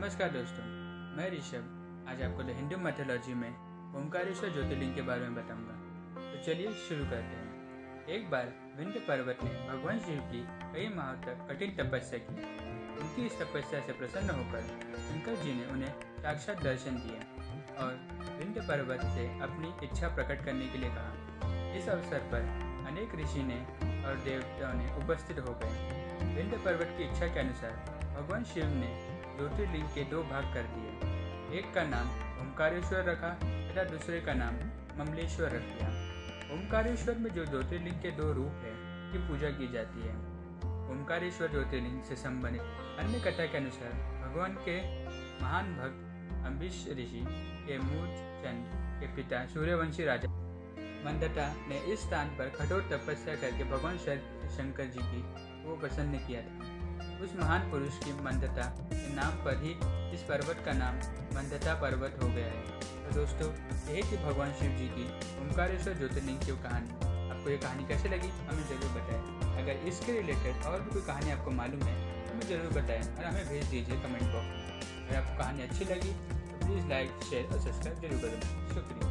नमस्कार दोस्तों, मैं ऋषभ। आज आपको द हिंदू मैथोलॉजी में ओंकारेश्वर ज्योतिर्लिंग के बारे में बताऊँगा। तो चलिए शुरू करते हैं। एक बार विंध्य पर्वत ने भगवान शिव की कई माह तक कठिन तपस्या की। उनकी इस तपस्या से प्रसन्न होकर शंकर जी ने उन्हें साक्षात दर्शन दिया और विंध्य पर्वत से अपनी इच्छा प्रकट करने के लिए कहा। इस अवसर पर अनेक ऋषि ने और देवताओं ने उपस्थित हो गए। विंध्य पर्वत की इच्छा के अनुसार भगवान शिव ने ज्योतिर्लिंग के दो भाग कर दिए। एक का नाम ओंकारेश्वर रखा तथा दूसरे का नाम ममलेश्वर रख दिया। ओंकारेश्वर में जो ज्योतिर्लिंग के दो रूप है, की पूजा की जाती है। ओंकारेश्वर ज्योतिर्लिंग से संबंधित अन्य कथा के अनुसार भगवान के महान भक्त अम्बिश ऋषि, के मूल चंद, के पिता सूर्यवंशी राजा मंदता ने इस स्थान पर कठोर तपस्या करके भगवान शंकर जी की वो प्रसन्न किया था। उस महान पुरुष की मंदता के नाम पर ही इस पर्वत का नाम मंदता पर्वत हो गया है। तो दोस्तों, यही थी भगवान शिव जी की ओंकारेश्वर ज्योतिर्लिंग की कहानी। आपको ये कहानी कैसे लगी, हमें ज़रूर बताएँ। अगर इसके रिलेटेड और भी कोई कहानी आपको मालूम है तो हमें ज़रूर बताएँ और हमें भेज दीजिए कमेंट बॉक्स में। अगर आपको कहानी अच्छी लगी तो प्लीज़ लाइक, शेयर और सब्सक्राइब ज़रूर करें। शुक्रिया।